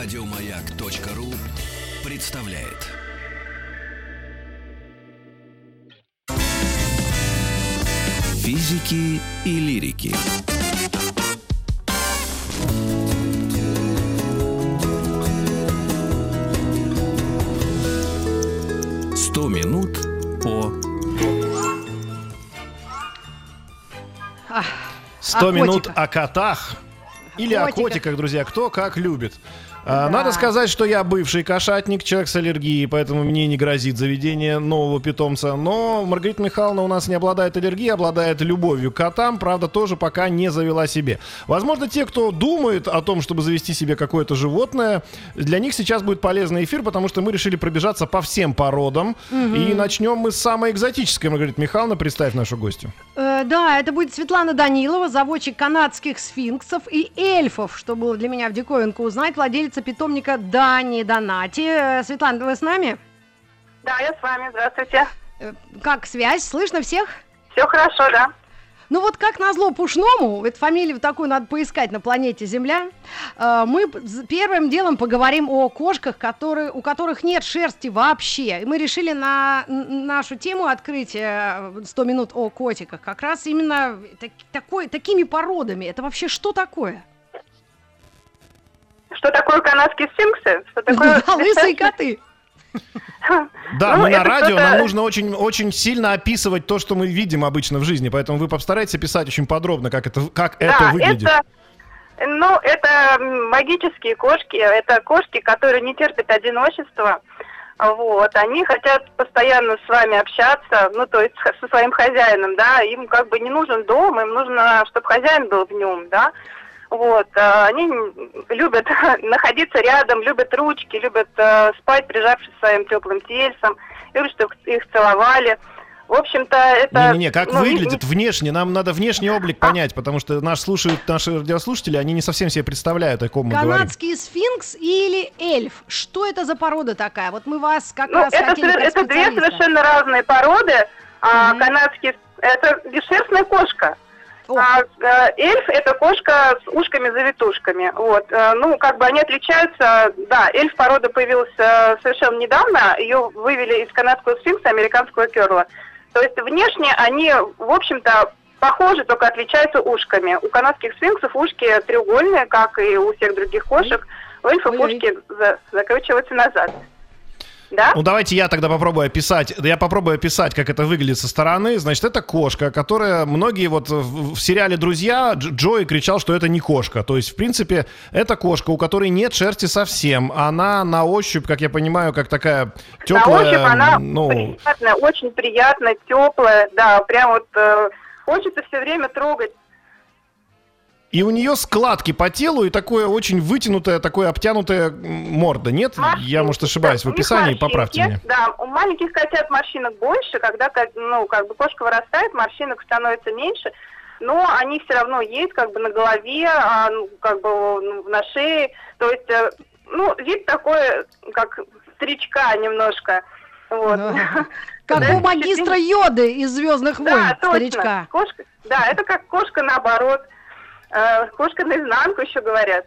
Радиомаяк.ру представляет. Физики и лирики. Сто минут по 100 О минут котиках. о котах. Или о котиках. котиках, друзья, кто как любит. А, Надо сказать, что я бывший кошатник, человек с аллергией, поэтому мне не грозит заведение нового питомца. Но Маргарита Михайловна у нас не обладает аллергией, обладает любовью к котам, правда, тоже пока не завела себе. Возможно, те, кто думает о том, чтобы завести себе какое-то животное, для них сейчас будет полезный эфир, потому что мы решили пробежаться по всем породам. И начнем мы с самой экзотической, Маргарита Михайловна, представь нашу гостью. Э, да, это будет Светлана Данилова, заводчик канадских сфинксов и эльфов, что было для меня в диковинку узнать, владелица питомника Дани Донати. Э, Светлана, вы с нами? Да, я с вами. Здравствуйте. Э, Как связь? Слышно всех? Все хорошо, да? Ну вот как назло пушному, эту фамилию такую надо поискать на планете Земля, э, мы первым делом поговорим о кошках, которые, у которых нет шерсти вообще. И мы решили на нашу тему открыть э, 100 минут о котиках как раз именно так- такой, такими породами. Это вообще что такое? Что такое канадские сфинксы? Что такое... Да, лысые коты. Да, Ну, мы на радио, нам нужно очень, очень сильно описывать то, что мы видим обычно в жизни, поэтому вы постарайтесь описать очень подробно, как это, как это Да, выглядит. это... Ну, это магические кошки, это кошки, которые не терпят одиночества. Вот, они хотят постоянно с вами общаться, ну, то есть со своим хозяином, да, им как бы не нужен дом, им нужно, чтобы хозяин был в нем, да. Вот, а, они любят находиться рядом, любят ручки, любят э, спать, прижавшись своим теплым тельцем, любят, чтобы их целовали. В общем-то, это... Не-не-не, как ну, не- выглядит внешне, нам надо внешний облик понять, потому что нас слушают наши радиослушатели, они не совсем себе представляют, о ком мы говорим. Канадский сфинкс или эльф? Что это за порода такая? Вот мы вас как Ну, раз это, хотели как это две совершенно разные породы. А, Мгм. канадский это бесшерстная кошка. О. А, э, эльф это кошка с ушками-завитушками. Вот. э, Ну, как бы они отличаются. Да, эльф порода появилась совершенно недавно. Ее вывели из канадского сфинкса, американского керла. То есть внешне они, в общем-то, похожи, только отличаются ушками. У канадских сфинксов ушки треугольные, как и у всех других кошек. У эльфов ушки за- закручиваются назад. Да? Ну давайте я тогда попробую описать, я попробую описать, как это выглядит со стороны. Значит, это кошка, которая многие вот в, в сериале «Друзья» Дж- Джои кричал, что это не кошка. То есть, в принципе, это кошка, у которой нет шерсти совсем. Она на ощупь, как я понимаю, как такая теплая. На ощупь она ну, приятная, очень приятная, теплая, да, прям вот э, хочется все время трогать. И у нее складки по телу и такое очень вытянутое, такое обтянутое морда. Нет? Я, Морщинки, может, ошибаюсь в да, описании, поправьте меня. Да, у маленьких котят морщинок больше, когда, ко- ну, как бы кошка вырастает, морщинок становится меньше, но они все равно есть, как бы на голове, а, ну, как бы ну, на шее, то есть, э, ну, вид такой, как старичка немножко, вот. Ну, Как Да, у магистра Йоды из Звездных войн, Да, точно. старичка. Кошка, да, это как кошка наоборот. Э, Кошка наизнанку еще говорят.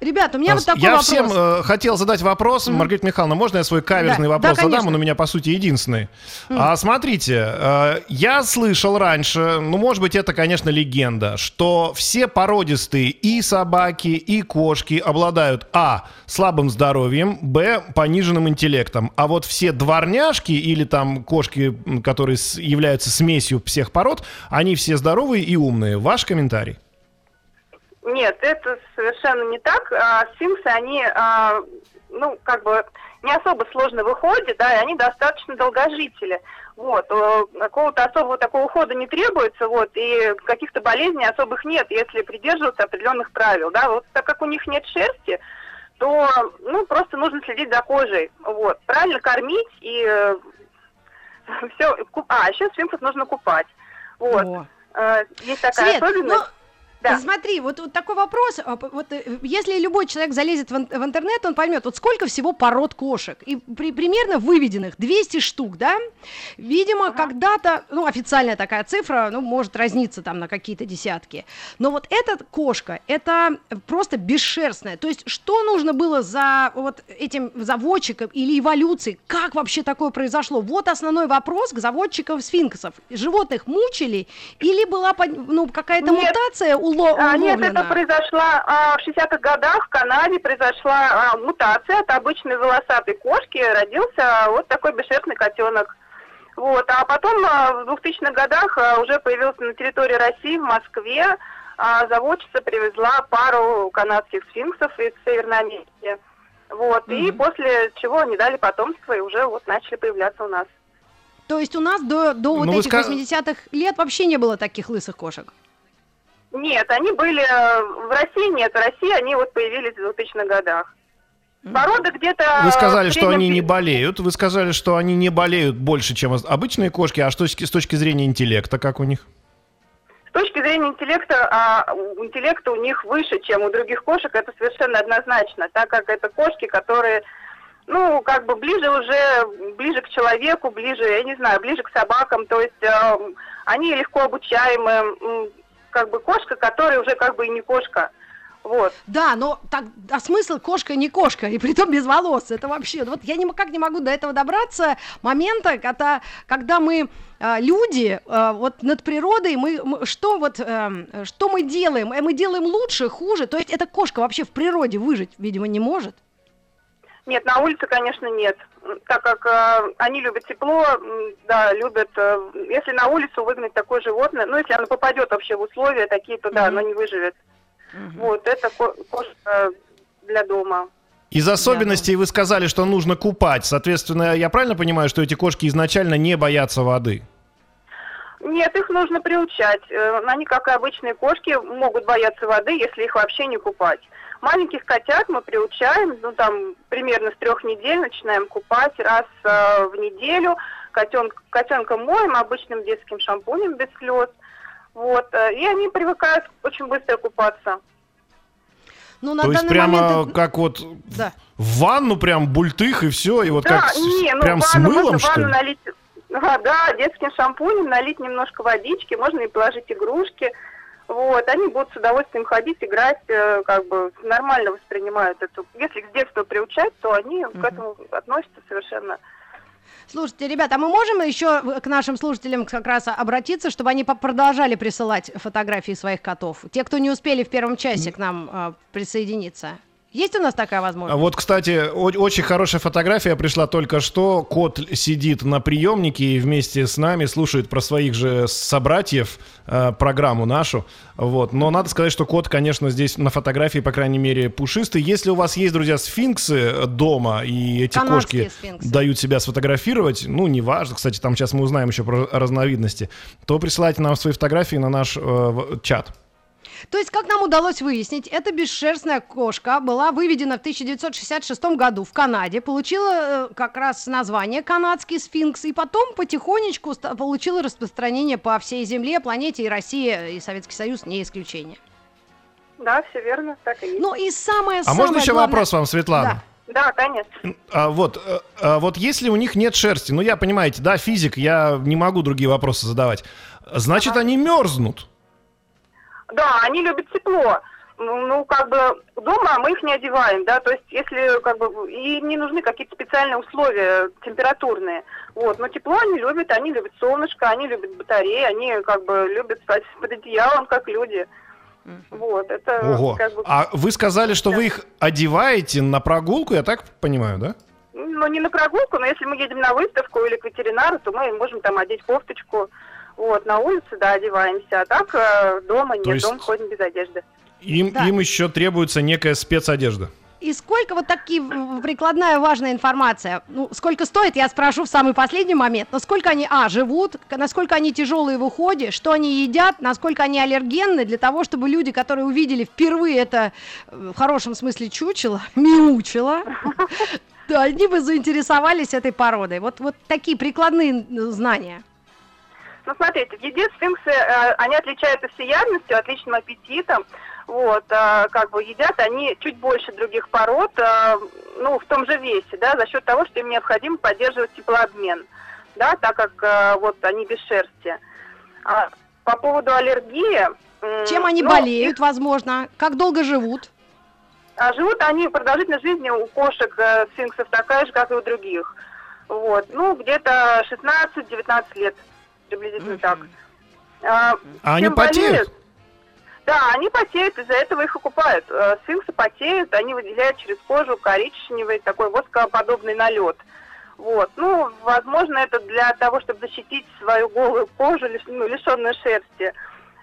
Ребят, у меня вот такой я вопрос. всем э, хотел задать вопрос, Маргарита Михайловна, можно я свой каверзный Да, вопрос да, задам? конечно. Он у меня, по сути, единственный. А, смотрите, э, я слышал раньше, ну, может быть, это, конечно, легенда, что все породистые и собаки, и кошки обладают, а, слабым здоровьем, б, пониженным интеллектом. А вот все дворняжки или там кошки, которые с- являются смесью всех пород, они все здоровые и умные. Ваш комментарий? Нет, это совершенно не так. А, Сфинксы, они, а, ну, как бы не особо сложно выходят, да, и они достаточно долгожители. Вот, э, какого-то особого такого ухода не требуется, вот, и каких-то болезней особых нет, если придерживаться определенных правил, да, вот так как у них нет шерсти, то, ну, просто нужно следить за кожей, вот, правильно кормить и все, а, еще сфинксов нужно купать, вот, О. Э, есть такая Свет, особенность. ну, Да. Смотри, вот, вот такой вопрос. а, Вот, э, если любой человек залезет в, ин- в интернет, он поймет, вот сколько всего пород кошек. И при- примерно выведенных 200 штук, да? Видимо, когда-то, ну, официальная такая цифра, ну, может разниться там на какие-то десятки. Но вот эта кошка, это просто бесшерстная. То есть, что нужно было за вот этим заводчиком или эволюцией? Как вообще такое произошло? Вот основной вопрос к заводчикам сфинксов. Животных мучили или была ну, какая-то Нет. мутация уло- А, нет, уловлена? это произошла а, в 60-х годах в Канаде произошла а, мутация от обычной волосатой кошки родился вот такой бесшерстный котенок. Вот, а потом а, в 2000-х годах а, уже появился на территории России, в Москве, а, заводчица привезла пару канадских сфинксов из Северной Америки. Вот, и после чего они дали потомство и уже вот начали появляться у нас. То есть у нас до, до вот Ну, вы этих ска- 80-х лет вообще не было таких лысых кошек? Нет, они были э, в России, нет, в России они вот появились в 2000-х годах. Порода где-то... Вы сказали, что они не болеют. Вы сказали, что они не болеют больше, чем обычные кошки. А что с точки, зрения интеллекта, как у них? С точки зрения интеллекта, а, у- интеллекта у них выше, чем у других кошек, это совершенно однозначно, так как это кошки, которые, ну, как бы ближе уже, ближе к человеку, ближе, я не знаю, ближе к собакам, то есть э, они легко обучаемы, как бы кошка, которая уже как бы и не кошка. Вот. Да, но так, а смысл кошка не кошка, и притом без волос. Это вообще, вот я никак не могу до этого добраться момента, когда, когда мы а, люди, а, вот над природой, мы, мы- что вот, эм, что мы делаем? Э, Мы делаем лучше, хуже? То есть эта кошка вообще в природе выжить, видимо, не может? Нет, на улице, конечно, нет. Так как э, они любят тепло, да, любят, э, если на улицу выгнать такое животное, ну, если оно попадет вообще в условия такие, то да, Мгм. оно не выживет. Вот, это ко- кошка для дома. Из особенностей вы сказали, что нужно купать. Соответственно, я правильно понимаю, что эти кошки изначально не боятся воды? Нет, их нужно приучать. Э, Они, как и обычные кошки, могут бояться воды, если их вообще не купать. Маленьких котят мы приучаем, ну там примерно с трех недель начинаем купать раз э, в неделю. Котен, котенка моем обычным детским шампунем без слез. Вот, э, и они привыкают очень быстро купаться. Ну, на То есть данный прямо момент... как вот Да. в ванну прям бультых и все, и вот да, как с- не, ну прям с ванну, мылом, можно что ванну ли? налить, а, да, детским шампунем, налить немножко водички, можно и положить игрушки. Вот, они будут с удовольствием ходить, играть, э, как бы нормально воспринимают эту. Если с детства приучать, то они к этому относятся совершенно. Слушайте, ребята, а мы можем еще к нашим слушателям как раз обратиться, чтобы они по- продолжали присылать фотографии своих котов? Те, кто не успели в первом часе к нам а, присоединиться. Есть у нас такая А возможность? вот, кстати, очень хорошая фотография пришла только что. Кот сидит на приемнике и вместе с нами слушает про своих же собратьев э, программу нашу. Вот. Но надо сказать, что кот, конечно, здесь на фотографии, по крайней мере, пушистый. Если у вас есть, друзья, сфинксы дома, и эти Канадские кошки сфинксы. дают себя сфотографировать, ну, неважно, кстати, там сейчас мы узнаем еще про разновидности, то присылайте нам свои фотографии на наш э, чат. То есть, как нам удалось выяснить, эта бесшерстная кошка была выведена в 1966 году в Канаде, получила э, как раз название канадский сфинкс, и потом потихонечку получила распространение по всей Земле, планете, и Россия, и Советский Союз не исключение. Да, все верно, так и есть. Ну и самое А можно еще главное... вопрос вам, Светлана? Да. да, конечно. А вот, э, а вот если у них нет шерсти, ну я понимаете, да, физик, я не могу другие вопросы задавать. Значит, они мерзнут. Да, они любят тепло. Ну, ну, как бы дома мы их не одеваем, да, то есть если как бы и им не нужны какие-то специальные условия температурные, вот, но тепло они любят, они любят солнышко, они любят батареи, они как бы любят спать под одеялом, как люди, вот, это Ого. как бы, А вы сказали, что вы их одеваете на прогулку, я так понимаю, да? ну, не на прогулку, но если мы едем на выставку или к ветеринару, то мы можем там одеть кофточку, вот, на улице, да, одеваемся, а так э, дома нет, есть- дома ходим без одежды. Им, Да. им еще требуется некая спецодежда. И сколько вот такие прикладная важная информация? Ну, сколько стоит, я спрошу в самый последний момент. Но сколько они, а, живут, насколько они тяжелые в уходе, что они едят, насколько они аллергенны, для того, чтобы люди, которые увидели впервые это, э, в хорошем смысле, чучело, мяучело, они бы заинтересовались этой породой. Вот, вот такие прикладные знания. Ну, смотрите, в еде сфинксы, э, они отличаются всеядностью, отличным аппетитом. Вот, э, как бы едят они чуть больше других пород, э, ну, в том же весе, да, за счет того, что им необходимо поддерживать теплообмен, да, так как э, вот они без шерсти. А по поводу аллергии... Чем они ну, болеют, возможно? Как долго живут? А живут они, продолжительность жизни у кошек э, сфинксов такая же, как и у других. Вот. Ну, где-то 16-19 лет, приблизительно Мгм. так. А, А они чем потеют? болеют? Да, они потеют, из-за этого их окупают. Э, Сфинксы потеют, они выделяют через кожу коричневый такой воскоподобный налет. Вот. Ну, возможно, это для того, чтобы защитить свою голую кожу, ну, лишенную шерсти.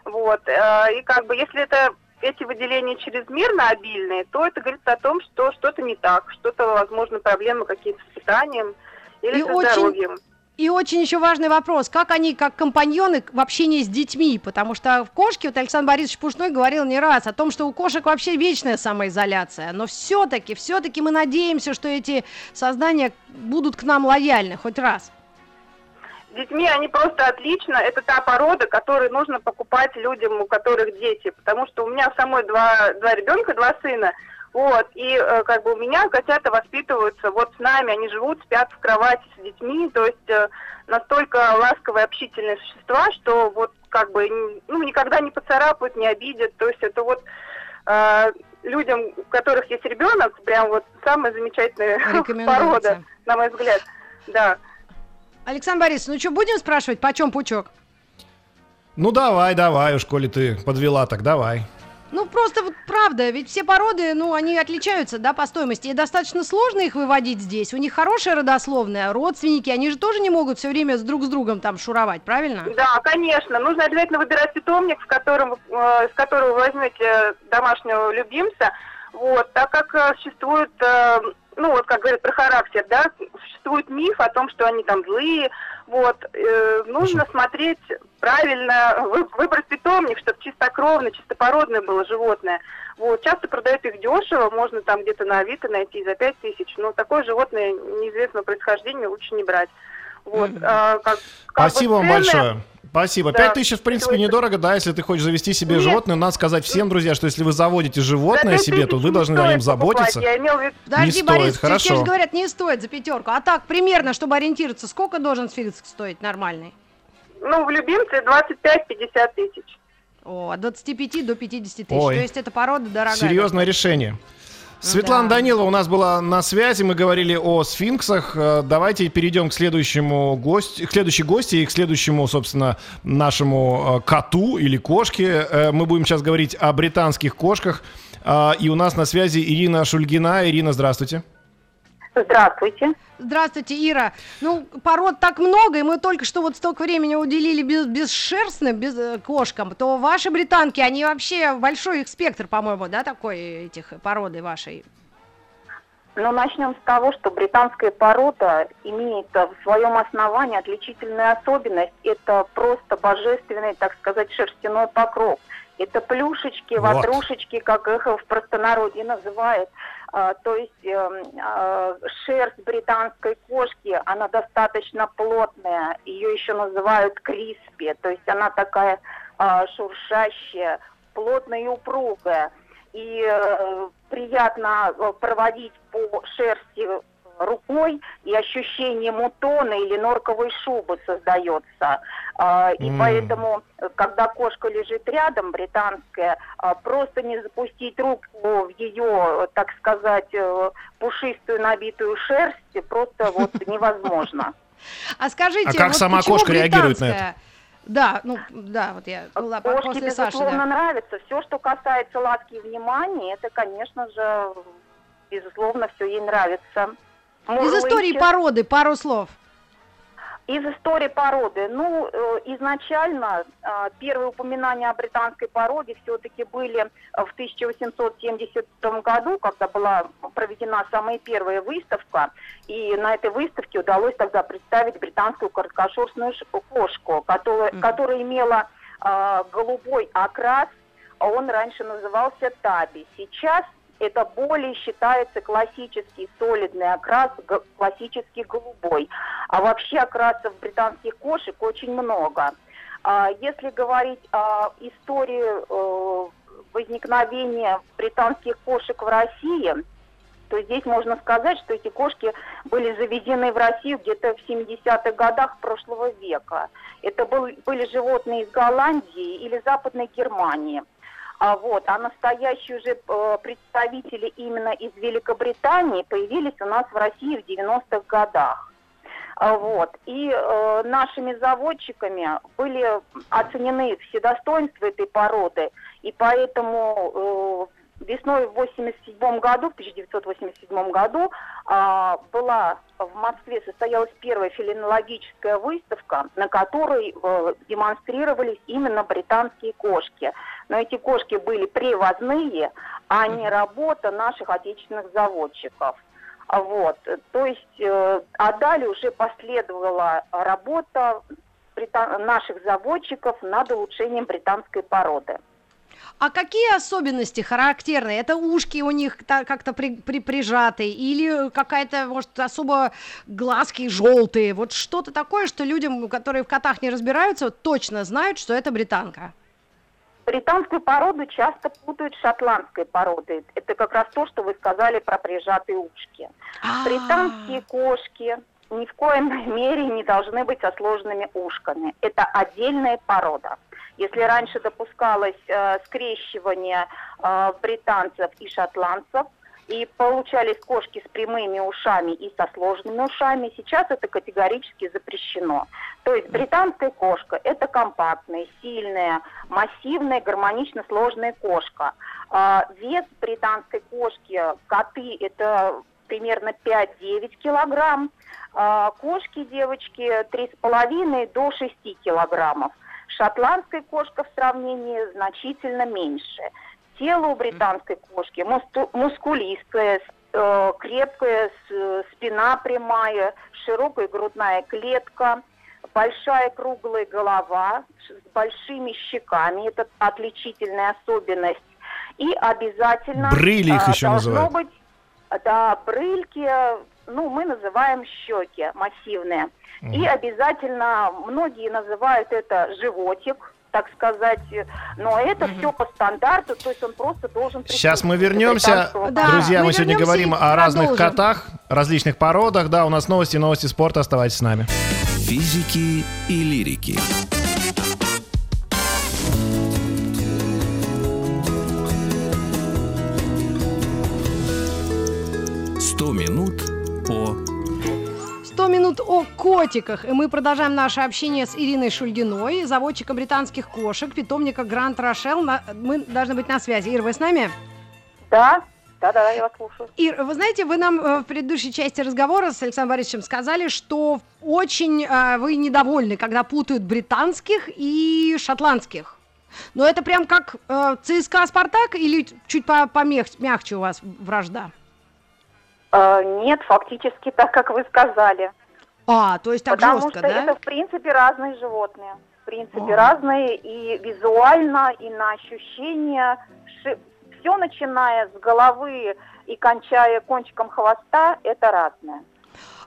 Вот. Э, И как бы, если это эти выделения чрезмерно обильные, то это говорит о том, что что-то не так, что-то, возможно, проблемы какие-то с питанием или И со очень- здоровьем. И очень еще важный вопрос, как они как компаньоны в общении с детьми, потому что в кошке, вот Александр Борисович Пушной говорил не раз о том, что у кошек вообще вечная самоизоляция, но все-таки, все-таки мы надеемся, что эти создания будут к нам лояльны хоть раз. Детьми они просто отлично. Это та порода, которую нужно покупать людям, у которых дети. Потому что у меня самой два, два ребенка, два сына. Вот, и э, как бы у меня котята воспитываются вот с нами, они живут, спят в кровати с детьми, то есть э, настолько ласковые, общительные существа, что вот как бы ну, никогда не поцарапают, не обидят, то есть это вот э, людям, у которых есть ребенок, прям вот самая замечательная порода, на мой взгляд, да. Александр Борисович, ну что, будем спрашивать, почем пучок? Ну давай, давай, уж коли ты подвела, так давай. Ну, просто вот правда, ведь все породы, ну, они отличаются, да, по стоимости, и достаточно сложно их выводить здесь. У них хорошая родословная, родственники, они же тоже не могут все время с друг с другом там шуровать, правильно? Да, конечно. Нужно обязательно выбирать питомник, в котором, э, с которого вы возьмете домашнего любимца. Вот, так как э, существует, э, ну вот как говорят про характер, да, существует миф о том, что они там злые. Вот, э, нужно смотреть правильно, вы- выбрать питомник, чтобы чистокровное, чистопородное было животное. Вот, часто продают их дешево, можно там где-то на Авито найти за 5 тысяч, но такое животное неизвестного происхождения лучше не брать. Вот, а, как- как Спасибо вам цены- большое. Спасибо. Да, Пять тысяч, в принципе, недорого, да, если ты хочешь завести себе Нет. животное. Надо сказать всем, друзья, что если вы заводите За животное 5 себе, то вы не должны о нем заботиться. Я имел в виду Подожди, стоит, Борис, тебе хорошо. же говорят, не стоит за пятерку. А так, примерно, чтобы ориентироваться, сколько должен сфинкс стоить нормальный? Ну, в любимце 25-50 тысяч. О, от 25 до 50 тысяч. Ой. То есть это порода дорогая. Серьезное решение. Светлана да. Данилова у нас была на связи, мы говорили о сфинксах. Э, Давайте перейдем к следующему гостю, к следующей гости и к следующему, собственно, нашему э, коту или кошке. Э, Мы будем сейчас говорить о британских кошках. И у нас на связи Ирина Шульгина. Ирина, здравствуйте. Здравствуйте. Здравствуйте, Ира. Ну, пород так много, и мы только что вот столько времени уделили без, бесшерстным, без э, кошкам, то ваши британки, они вообще большой их спектр, по-моему, да, такой этих породы вашей. Ну, начнем с того, что британская порода имеет в своем основании отличительную особенность. Это просто божественный, так сказать, шерстяной покров. Это плюшечки, Вот. ватрушечки, как их в простонародье называют. А, то есть эм, а, шерсть британской кошки, она достаточно плотная. Ее еще называют криспи. То есть она такая а, шуршащая, плотная и упругая и э, приятно э, проводить по шерсти рукой, и ощущение мутона или норковой шубы создается. А, И М. поэтому, э, когда кошка лежит рядом, британская, а, просто не запустить руку в ее, так сказать, э, пушистую набитую шерсть просто вот невозможно. А скажите, А как вот сама кошка реагирует на британская? Да, ну, да, вот я была Кошке, после Саши, безусловно, да. нравится. Все, что касается ласки и внимания, это, конечно же, безусловно, все ей нравится. Из истории породы пару слов. Из истории породы. Ну, э, изначально э, первые упоминания о британской породе все-таки были э, в 1870 году, когда была проведена самая первая выставка. И на этой выставке удалось тогда представить британскую короткошерстную кошку, которая, Мгм. которая имела э, голубой окрас, а он раньше назывался таби. Сейчас это более считается классический солидный окрас, классический голубой. А вообще окрасов британских кошек очень много. А если говорить о истории э, возникновения британских кошек в России, то здесь можно сказать, что эти кошки были заведены в Россию где-то в 70-х годах прошлого века. Это был, были животные из Голландии или Западной Германии. А, вот, а настоящие уже э, представители именно из Великобритании появились у нас в России в 90-х годах. А, вот. И э, нашими заводчиками были оценены все достоинства этой породы, и поэтому э, Весной в 87 году, в 1987 году, а, была в Москве состоялась первая филинологическая выставка, на которой э, демонстрировались именно британские кошки. Но эти кошки были привозные, а не работа наших отечественных заводчиков. Вот, то есть, э, а далее уже последовала работа наших заводчиков над улучшением британской породы. А какие особенности характерные? Это ушки у них как-то при, при, прижаты или какая-то, может, особо глазки желтые? Вот что-то такое, что людям, которые в котах не разбираются, точно знают, что это британка. Британскую породу часто путают с шотландской породой. Это как раз то, что вы сказали про прижатые ушки. А-а-а. Британские кошки ни в коем мере не должны быть со сложными ушками. Это отдельная порода. Если раньше допускалось э, скрещивание э, британцев и шотландцев, и получались кошки с прямыми ушами и со сложными ушами, сейчас это категорически запрещено. То есть британская кошка – это компактная, сильная, массивная, гармонично сложная кошка. Э, вес британской кошки, коты – это примерно 5-9 килограмм, э, кошки девочки 3,5 до 6 килограммов – Шотландская кошка в сравнении значительно меньше. Тело у британской кошки мускулистое, э, крепкая, спина прямая, широкая грудная клетка, большая круглая голова с большими щеками. Это отличительная особенность. И обязательно... Брыли их еще называют. быть, да, брыльки, ну, мы называем щеки массивные. И обязательно многие называют это животик, так сказать, но это все по стандарту, то есть он просто должен... Сейчас мы вернемся, да, друзья, мы, мы сегодня говорим о разных котах, различных породах, да, у нас новости, новости спорта, оставайтесь с нами. Физики и лирики. Сто минут по 100 минут о котиках. И мы продолжаем наше общение с Ириной Шульгиной, заводчиком британских кошек, питомника Гранд Рошел. Мы должны быть на связи. Ир, вы с нами? Да. Да-да, я вас слушаю. Ир, вы знаете, вы нам э, в предыдущей части разговора с Александром Борисовичем сказали, что очень э, вы недовольны, когда путают британских и шотландских. Но это прям как э, ЦСКА «Спартак» или чуть помягче у вас вражда? Э, нет, фактически так, как вы сказали. А, то есть так Потому жестко, что да? это, в принципе, разные животные. В принципе, О. разные и визуально, и на ощущения. Все, начиная с головы и кончая кончиком хвоста, это разное.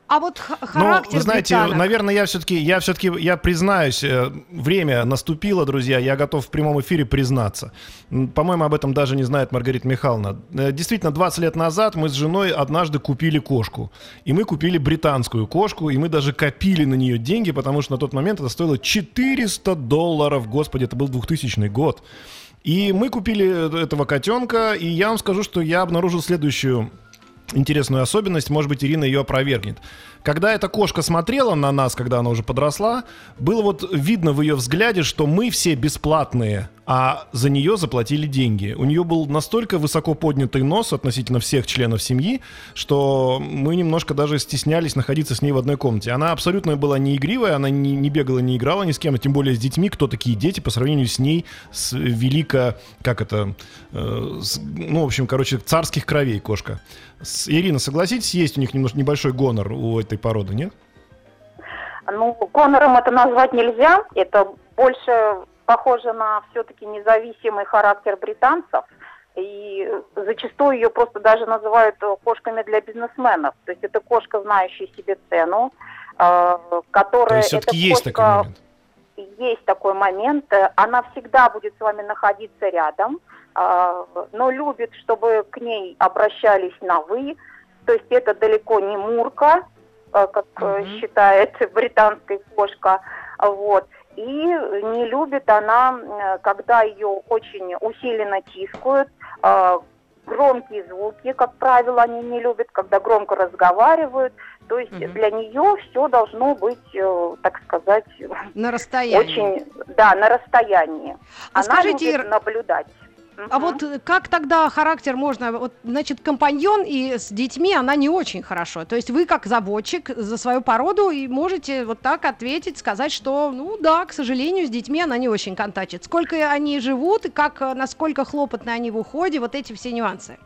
А вот характер Ну, вы знаете, британок... наверное, я все-таки, я все-таки, я признаюсь, э, время наступило, друзья, я готов в прямом эфире признаться. По-моему, об этом даже не знает Маргарита Михайловна. Э, действительно, 20 лет назад мы с женой однажды купили кошку. И мы купили британскую кошку, и мы даже копили на нее деньги, потому что на тот момент это стоило 400 долларов. Господи, это был 2000 год. И мы купили этого котенка, и я вам скажу, что я обнаружил следующую интересную особенность, может быть, Ирина ее опровергнет. Когда эта кошка смотрела на нас, когда она уже подросла, было вот видно в ее взгляде, что мы все бесплатные, а за нее заплатили деньги. У нее был настолько высоко поднятый нос относительно всех членов семьи, что мы немножко даже стеснялись находиться с ней в одной комнате. Она абсолютно была не игривая, она не, не бегала, не играла ни с кем, тем более с детьми. Кто такие дети по сравнению с ней, с велико, как это, э, с, ну, в общем, короче, царских кровей кошка. С, Ирина, согласитесь, есть у них немножко небольшой гонор у этой породы, нет? Ну, гонором это назвать нельзя. Это больше похоже на все-таки независимый характер британцев. И зачастую ее просто даже называют кошками для бизнесменов. То есть это кошка, знающая себе цену, э, которая... То есть все-таки есть кошка... такой момент? есть такой момент. Э, она всегда будет с вами находиться рядом, э, но любит, чтобы к ней обращались на «вы». То есть это далеко не Мурка, э, как э, считает британская кошка. Вот. И не любит она, э, когда ее очень усиленно тискают, э, громкие звуки, как правило, они не любят, когда громко разговаривают. То есть Мгм. для нее все должно быть, э, так сказать, На расстоянии. очень, да, на расстоянии. А Она скажите, любит наблюдать. А вот э, как тогда характер можно, вот, значит, компаньон и с детьми она не очень хорошо. То есть вы как заводчик за свою породу и можете вот так ответить, сказать, что, ну да, к сожалению, с детьми она не очень контачит. Сколько они живут и как, э, насколько хлопотно они в уходе, вот эти все нюансы.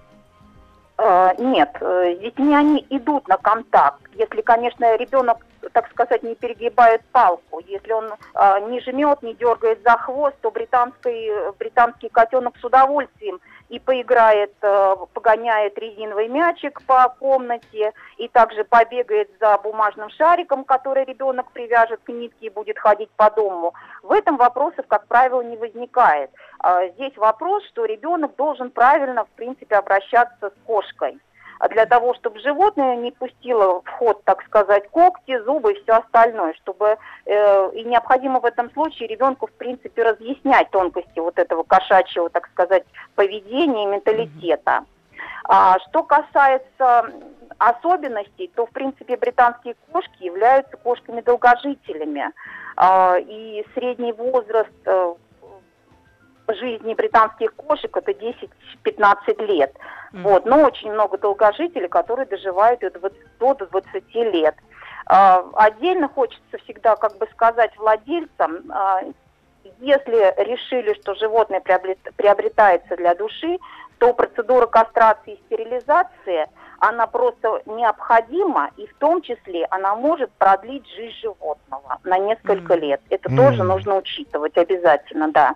Э, Нет, с детьми они идут на контакт. Если, конечно, ребенок, так сказать, не перегибает палку. Если он э, не жмет, не дергает за хвост, то британский, британский котенок с удовольствием и поиграет, э, погоняет резиновый мячик по комнате, и также побегает за бумажным шариком, который ребенок привяжет к нитке и будет ходить по дому. В этом вопросов, как правило, не возникает. А Здесь вопрос, что ребенок должен правильно, в принципе, обращаться с кошкой. А для того, чтобы животное не пустило в ход, так сказать, когти, зубы и все остальное, чтобы э, и необходимо в этом случае ребенку, в принципе, разъяснять тонкости вот этого кошачьего, так сказать, поведения и менталитета. А, что касается особенностей, то, в принципе, британские кошки являются кошками-долгожителями. А, и средний возраст э, жизни британских кошек это 10-15 лет. Вот, но очень много долгожителей, которые доживают до 20, до 20 лет. А, отдельно хочется всегда как бы сказать владельцам, а, если решили, что животное приобрет- приобретается для души, то процедура кастрации и стерилизации, она просто необходима, и в том числе она может продлить жизнь животного на несколько Мгм. лет. Это Мгм. тоже нужно учитывать обязательно, да.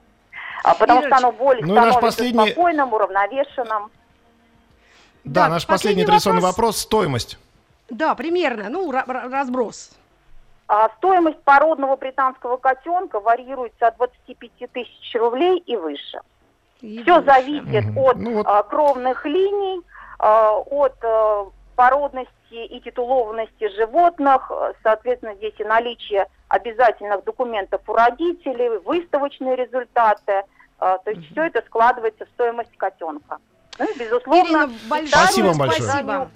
А потому Ирочка, что оно более ну становится последний- спокойным, уравновешенным. Да, Да, наш последний последний традиционный вопрос. вопрос – стоимость. Да, примерно, ну, ра- ра- разброс. А стоимость породного британского котенка вариируется от 25 тысяч рублей и выше. И Все выше. зависит Мгм. от Ну вот. а, кровных линий, а, от а, породности и титулованности животных, соответственно, здесь и наличие обязательных документов у родителей, выставочные результаты. а, то есть все это складывается в стоимость котенка. Ну и, безусловно, Ирина, большое Спасибо вам большое. спасибо.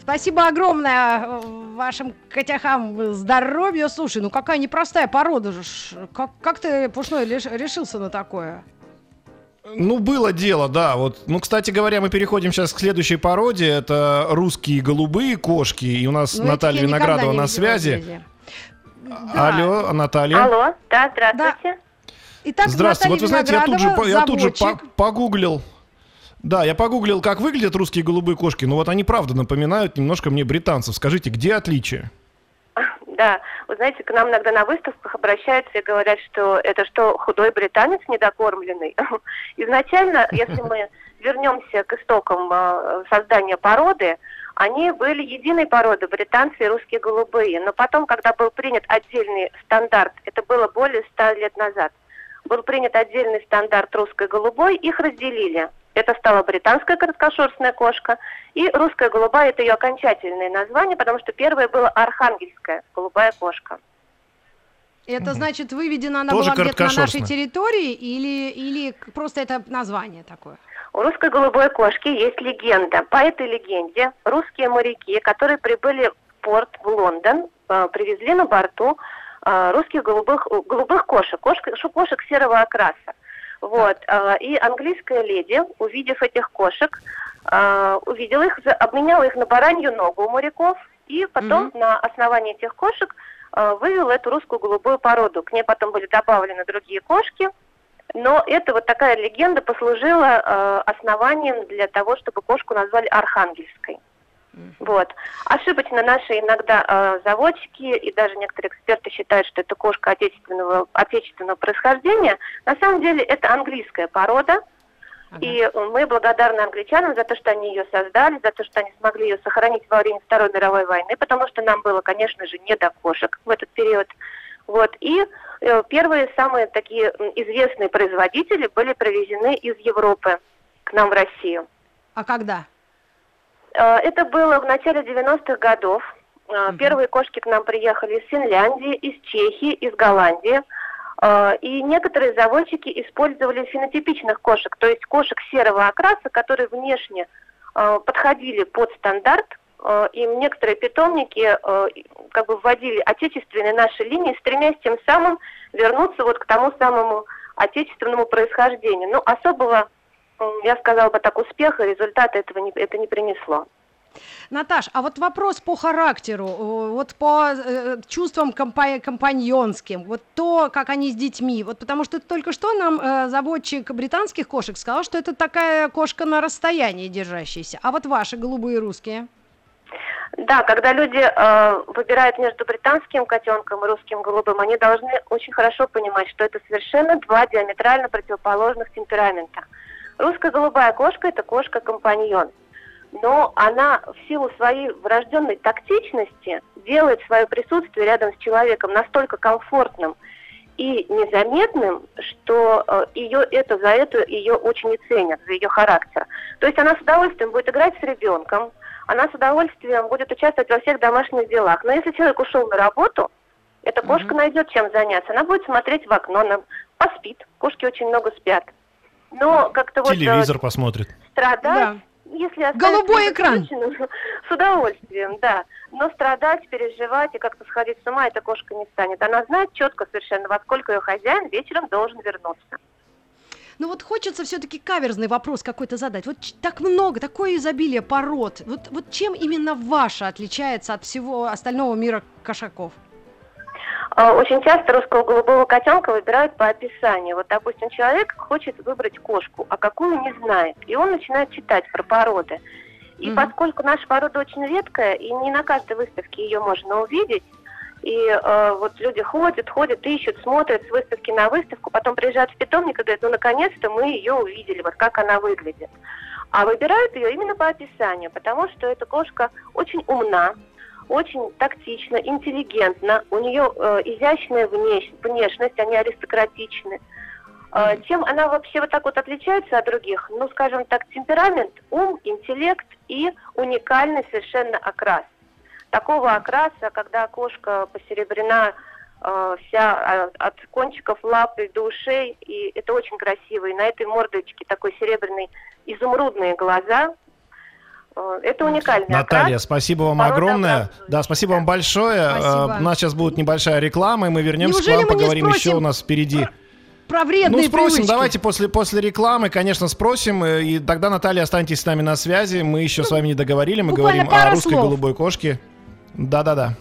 Спасибо огромное э, вашим котяхам здоровья. Слушай, ну какая непростая порода же. Как, как ты, Пушной, решился на такое? Ну, было дело, да. Вот, ну, кстати говоря, мы переходим сейчас к следующей породе. Это русские голубые кошки. И у нас Ну, Наталья Виноградова на видела связи. Да. Алло, Наталья. Алло, да, здравствуйте. Итак, Здравствуйте. Вот вы знаете, я тут же, я тут же по- погуглил. Да, я погуглил, как выглядят русские голубые кошки. Ну вот они правда напоминают немножко мне британцев. Скажите, где отличие? Да, вы знаете, к нам иногда на выставках обращаются и говорят, что это что, худой британец недокормленный? Изначально, если мы вернемся к истокам э, создания породы, они были единой породы, британцы и русские голубые. Но потом, когда был принят отдельный стандарт, это было более ста лет назад, был принят отдельный стандарт русской голубой, их разделили. Это стала британская короткошерстная кошка, и русская голубая – это ее окончательное название, потому что первая была архангельская голубая кошка. Это значит, выведена она Тоже была где-то на нашей территории или, или просто это название такое? У русской голубой кошки есть легенда. По этой легенде русские моряки, которые прибыли в порт в Лондон, э, привезли на борту э, русских голубых, э, голубых кошек, кошек, кошек серого окраса. Вот. И английская леди, увидев этих кошек, увидела их, обменяла их на баранью ногу у моряков, и потом Мгм. на основании этих кошек вывела эту русскую голубую породу. К ней потом были добавлены другие кошки, но это вот такая легенда послужила э, основанием для того, чтобы кошку назвали Архангельской. Вот. Ошибочно наши иногда э, заводчики и даже некоторые эксперты считают, что это кошка отечественного, отечественного происхождения. На самом деле это английская порода, Ага. и мы благодарны англичанам за то, что они ее создали, за то, что они смогли ее сохранить во время Второй мировой войны, потому что нам было, конечно же, не до кошек в этот период. Вот. И э, первые самые такие известные производители были привезены из Европы к нам в Россию. А когда? Э, это было в начале 90-х годов. Угу. Первые кошки к нам приехали из Финляндии, из Чехии, из Голландии. И некоторые заводчики использовали фенотипичных кошек, то есть кошек серого окраса, которые внешне подходили под стандарт Э, и некоторые питомники э, как бы вводили отечественные наши линии, стремясь тем самым вернуться вот к тому самому отечественному происхождению. Но особого, я сказала бы так, успеха, результата этого не, это не принесло. Наташ, а вот вопрос по характеру, вот по э, чувствам компа- компаньонским, вот то, как они с детьми, вот потому что только что нам э, заводчик британских кошек сказал, что это такая кошка на расстоянии держащаяся, а вот ваши голубые русские – да, когда люди э, выбирают между британским котенком и русским голубым, они должны очень хорошо понимать, что это совершенно два диаметрально противоположных темперамента. Русская голубая кошка – это кошка-компаньон. Но она в силу своей врожденной тактичности делает свое присутствие рядом с человеком настолько комфортным и незаметным, что э, ее это за это ее очень и ценят, за ее характер. То есть она с удовольствием будет играть с ребенком, она с удовольствием будет участвовать во всех домашних делах. Но если человек ушел на работу, эта кошка угу. найдет чем заняться. Она будет смотреть в окно, она поспит. Кошки очень много спят. Но как-то вот... Телевизор посмотрит. Страдать, да. если Голубой экран. С удовольствием, да. Но страдать, переживать и как-то сходить с ума эта кошка не станет. Она знает четко совершенно, во сколько ее хозяин вечером должен вернуться. Ну вот хочется все-таки каверзный вопрос какой-то задать. Вот так много, такое изобилие пород. Вот, вот чем именно ваша отличается от всего остального мира кошаков? А, очень часто русского голубого котенка выбирают по описанию. Вот, допустим, человек хочет выбрать кошку, а какую не знает. И он начинает читать про породы. И mm поскольку наша порода очень редкая, и не на каждой выставке ее можно увидеть, и э, вот люди ходят, ходят, ищут, смотрят с выставки на выставку, потом приезжают в питомник и говорят, ну наконец-то мы ее увидели, вот как она выглядит. А выбирают ее именно по описанию, потому что эта кошка очень умна, очень тактична, интеллигентна, у нее э, изящная внеш- внешность, они аристократичны. Э, чем она вообще вот так вот отличается от других? Ну, скажем так, темперамент, ум, интеллект и уникальный совершенно окрас такого окраса, когда кошка посеребрена э, вся от кончиков лап до ушей, и это очень красиво. И на этой мордочке такой серебряный изумрудные глаза. Э, это уникальный Наталья, окрас. спасибо вам Порода огромное. Да, спасибо вам большое. Спасибо. У нас сейчас будет небольшая реклама, и мы вернемся Неужели к вам, поговорим еще у нас впереди про вредные Ну, спросим, привычки. давайте после, после рекламы, конечно, спросим. И тогда, Наталья, останьтесь с нами на связи. Мы еще ну, с вами не договорили. Мы говорим о русской слов. голубой кошке. Да-да-да.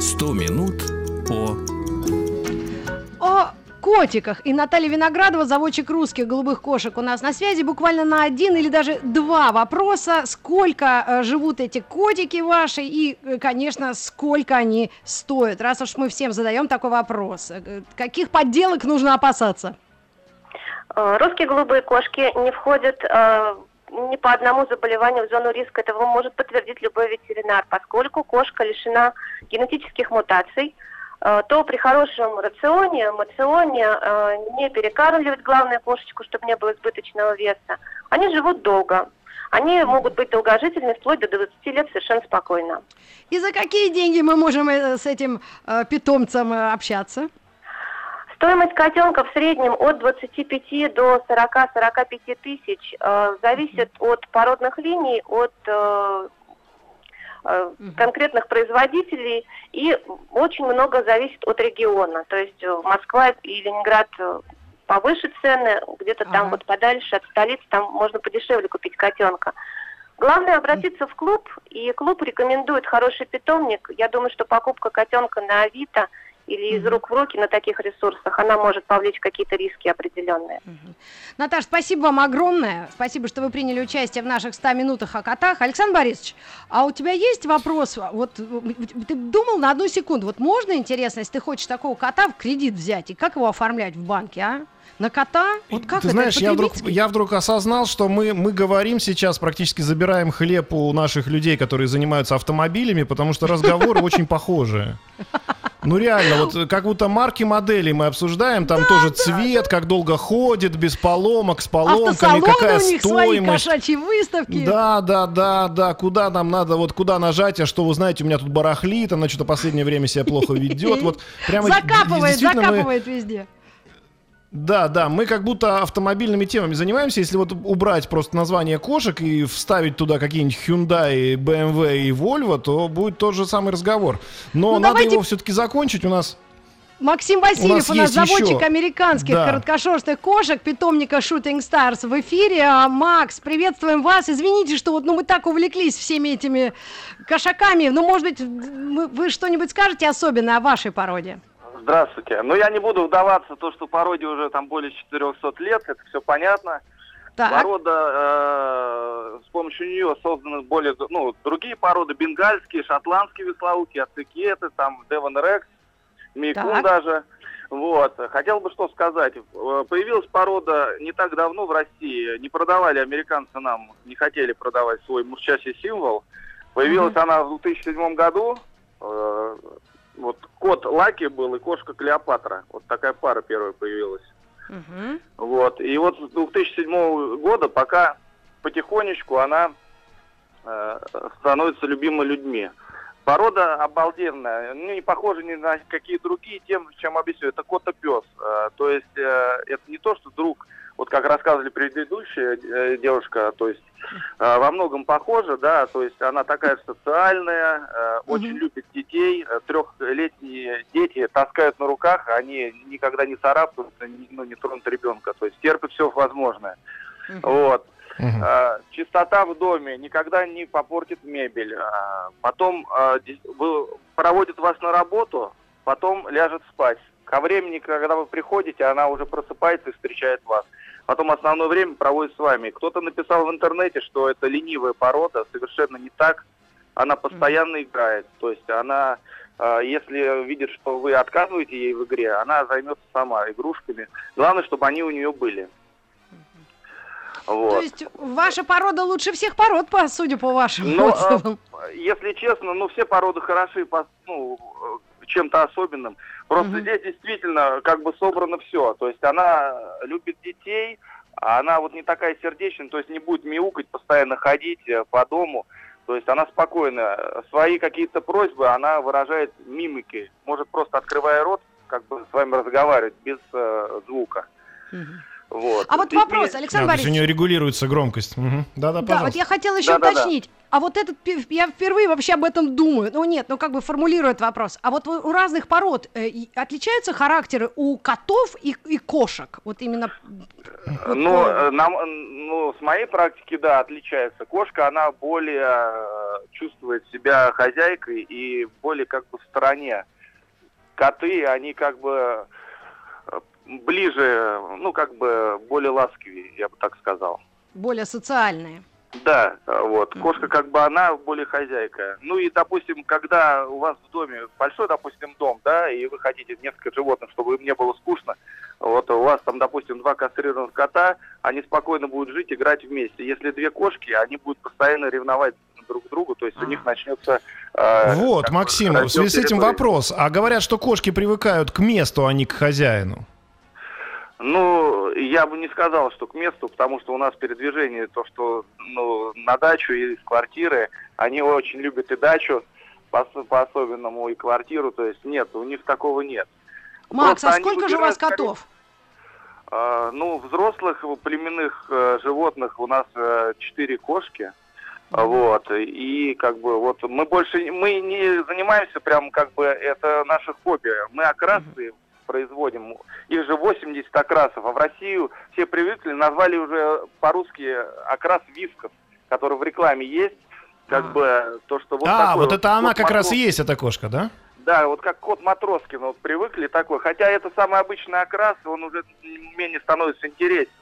Сто минут по о котиках. И Наталья Виноградова, заводчик русских голубых кошек, у нас на связи буквально на один или даже два вопроса. Сколько э, живут эти котики ваши и, э, конечно, сколько они стоят? Раз уж мы всем задаем такой вопрос. Э, каких подделок нужно опасаться? Э, русские голубые кошки не входят э, ни по одному заболеванию в зону риска. Этого может подтвердить любой ветеринар, поскольку кошка лишена генетических мутаций, э, то при хорошем рационе, мационе не перекармливать главную кошечку, чтобы не было избыточного веса. Они живут долго. Они могут быть долгожительными вплоть до 20 лет совершенно спокойно. И за какие деньги мы можем с этим питомцем общаться? Стоимость котенка в среднем от 25 до 40-45 тысяч. Э, зависит от породных линий, от э, э, конкретных производителей и очень много зависит от региона. То есть Москва и Ленинград повыше цены, где-то ага. там вот подальше от столицы, там можно подешевле купить котенка. Главное обратиться в клуб, и клуб рекомендует хороший питомник. Я думаю, что покупка котенка на Авито – или из рук в руки на таких ресурсах, она может повлечь какие-то риски определенные. Наташ, спасибо вам огромное. Спасибо, что вы приняли участие в наших 100 минутах о котах. Александр Борисович, а у тебя есть вопрос? Вот ты думал на одну секунду, вот можно, интересно, если ты хочешь такого кота в кредит взять, и как его оформлять в банке, а? На кота? Вот как Ты это? знаешь, я вдруг, я вдруг осознал, что мы, мы говорим сейчас, практически забираем хлеб у наших людей, которые занимаются автомобилями, потому что разговоры очень похожие. Ну реально, вот как будто марки моделей мы обсуждаем, там тоже цвет, как долго ходит, без поломок, с поломками, какая у них свои стоимость. кошачьи выставки. Да, да, да, да, куда нам надо, вот куда нажать, а что вы знаете, у меня тут барахлит, она что-то последнее время себя плохо ведет, вот прямо закапывает, закапывает везде. Да, да, мы как будто автомобильными темами занимаемся. Если вот убрать просто название кошек и вставить туда какие-нибудь Hyundai, BMW и Volvo, то будет тот же самый разговор. Но Ну, надо давайте- его все-таки закончить. У нас Максим У Васильев, нас у нас, есть еще- заводчик американских Да. короткошерстных кошек, питомника Shooting Stars в эфире. А, Макс, приветствуем вас. Извините, что вот ну, мы так увлеклись всеми этими кошаками. Ну, может быть, вы что-нибудь скажете особенное о вашей породе? Здравствуйте. Ну, я не буду вдаваться то, что породе уже там более 400 лет, это все понятно. Так, Порода, э, с помощью нее созданы более, ну, другие породы, бенгальские, шотландские веслоуки, ацикеты, там, Девон Рекс, Так. даже. Вот. Хотел бы что сказать. Э, Появилась порода не так давно в России. Не продавали американцы нам, не хотели продавать свой мурчащий символ. Появилась она в 2007 году. Э, Вот кот Лаки был и кошка Клеопатра. Вот такая пара первая появилась. мгм. Вот. И вот с 2007 года пока потихонечку она э, становится любимой людьми. Порода обалденная, ну, не похожа ни на какие другие тем, чем объясню. Это кот-пес. то есть э, это не то, что друг, вот как рассказывали предыдущая э, девушка, то есть э, во многом похожа, да, то есть она такая социальная, э, очень Мгм. любит детей, трехлетние дети таскают на руках, они никогда не царапают, ну, не тронут ребенка, то есть терпят все возможное. Мгм. Вот. А, чистота в доме никогда не попортит мебель. Потом проводит вас на работу, потом ляжет спать. Ко времени, когда вы приходите, она уже просыпается и встречает вас. Потом основное время проводит с вами. Кто-то написал в интернете, что это ленивая порода. Совершенно не так. Она постоянно играет. То есть она, а, если видит, что вы отказываете ей в игре, она займется сама игрушками. Главное, чтобы они у нее были. Вот. То есть ваша порода лучше всех пород, по, судя по вашим Ну, отзывам. Если честно, ну все породы хороши по ну, э, чем-то особенным. Просто Мгм. здесь действительно как бы собрано все. То есть она любит детей, а она вот не такая сердечная, то есть не будет мяукать, постоянно ходить э, по дому. То есть она спокойная. Свои какие-то просьбы она выражает мимикой. Может просто открывая рот, как бы с вами разговаривать без э, звука. Мгм. Вот. А вот вопрос, А, Александр то есть у Борисович. нее регулируется громкость. Мгм. Да-да, Да, пожалуйста. вот я хотела еще Да-да-да. уточнить. А вот этот, я впервые вообще об этом думаю. Ну нет, ну как бы формулирую этот вопрос. А вот у разных пород э, отличаются характеры у котов и, и кошек? Вот именно... Ну, э, нам, ну, с моей практики, да, отличается. Кошка, она более э, чувствует себя хозяйкой и более как бы в стороне. Коты, они как бы ближе, ну, как бы более ласковее, я бы так сказал. более социальные. Да, вот. Кошка как бы она более хозяйка. Ну и, допустим, когда у вас в доме большой, допустим, дом, да, и вы хотите несколько животных, чтобы им не было скучно, вот у вас там, допустим, два кастрированных кота, они спокойно будут жить, играть вместе. Если две кошки, они будут постоянно ревновать друг к другу, то есть у них начнется... э, Вот, Максим, в связи с этим вопрос. А говорят, что кошки привыкают к месту, а не к хозяину. Ну, я бы не сказал, что к месту, потому что у нас передвижение, то, что ну, на дачу и из квартиры, они очень любят и дачу по- по-особенному, и квартиру, то есть нет, у них такого нет. Макс, Просто а сколько же у вас котов? А, ну, взрослых племенных э, животных у нас э, четыре кошки. Вот, и как бы вот мы больше, мы не занимаемся прям как бы, это наше хобби. Мы окрасы производим, их же 80 окрасов, а в Россию все привыкли, назвали уже по-русски окрас висков, который в рекламе есть, как А. бы то, что вот а, такой вот это она как раз и есть, эта кошка, да? Да, вот как кот Матроскин, вот привыкли такой. Хотя это самый обычный окрас, он уже менее становится интересен.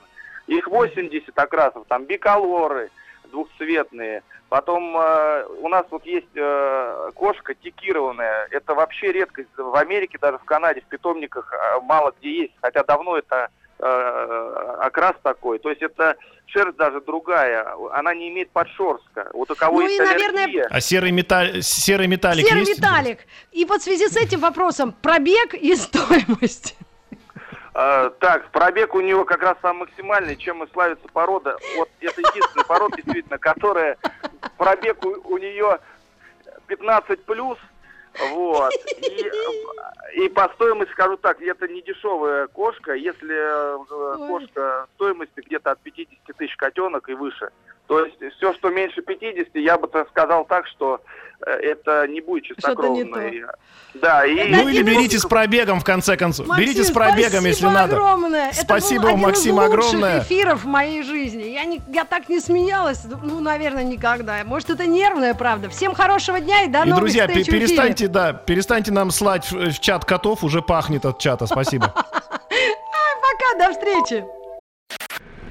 Их 80 окрасов, там биколоры двухцветные. Потом э, у нас вот есть э, кошка тикированная. Это вообще редкость. В Америке, даже в Канаде, в питомниках э, мало где есть. Хотя давно это э, окрас такой. То есть это шерсть даже другая. Она не имеет подшерстка. Вот у кого Ну есть и, наверное, А серый, металл, серый металлик Серый есть? металлик. И вот в связи с этим вопросом пробег и стоимость. А, так, пробег у него как раз самый максимальный, чем и славится порода. Вот это единственная порода, действительно, которая пробег у, у нее 15 плюс. Вот. И, и по стоимости скажу так, это не дешевая кошка, если э, кошка стоимости где-то от 50 тысяч котенок и выше. То есть все, что меньше 50, я бы сказал так, что э, это не будет не. И- Да, и Ну или берите с пробегом, в конце концов. Максим, берите с пробегом, если спасибо надо. огромное. Спасибо Это вам, Максим, из огромное. эфиров в моей жизни. Я, не, я так не смеялась, ну, наверное, никогда. Может, это нервная правда. Всем хорошего дня и до И, новых друзья, встреч перестаньте, да, перестаньте нам слать в, в чат котов, уже пахнет от чата. Спасибо. Пока, до встречи.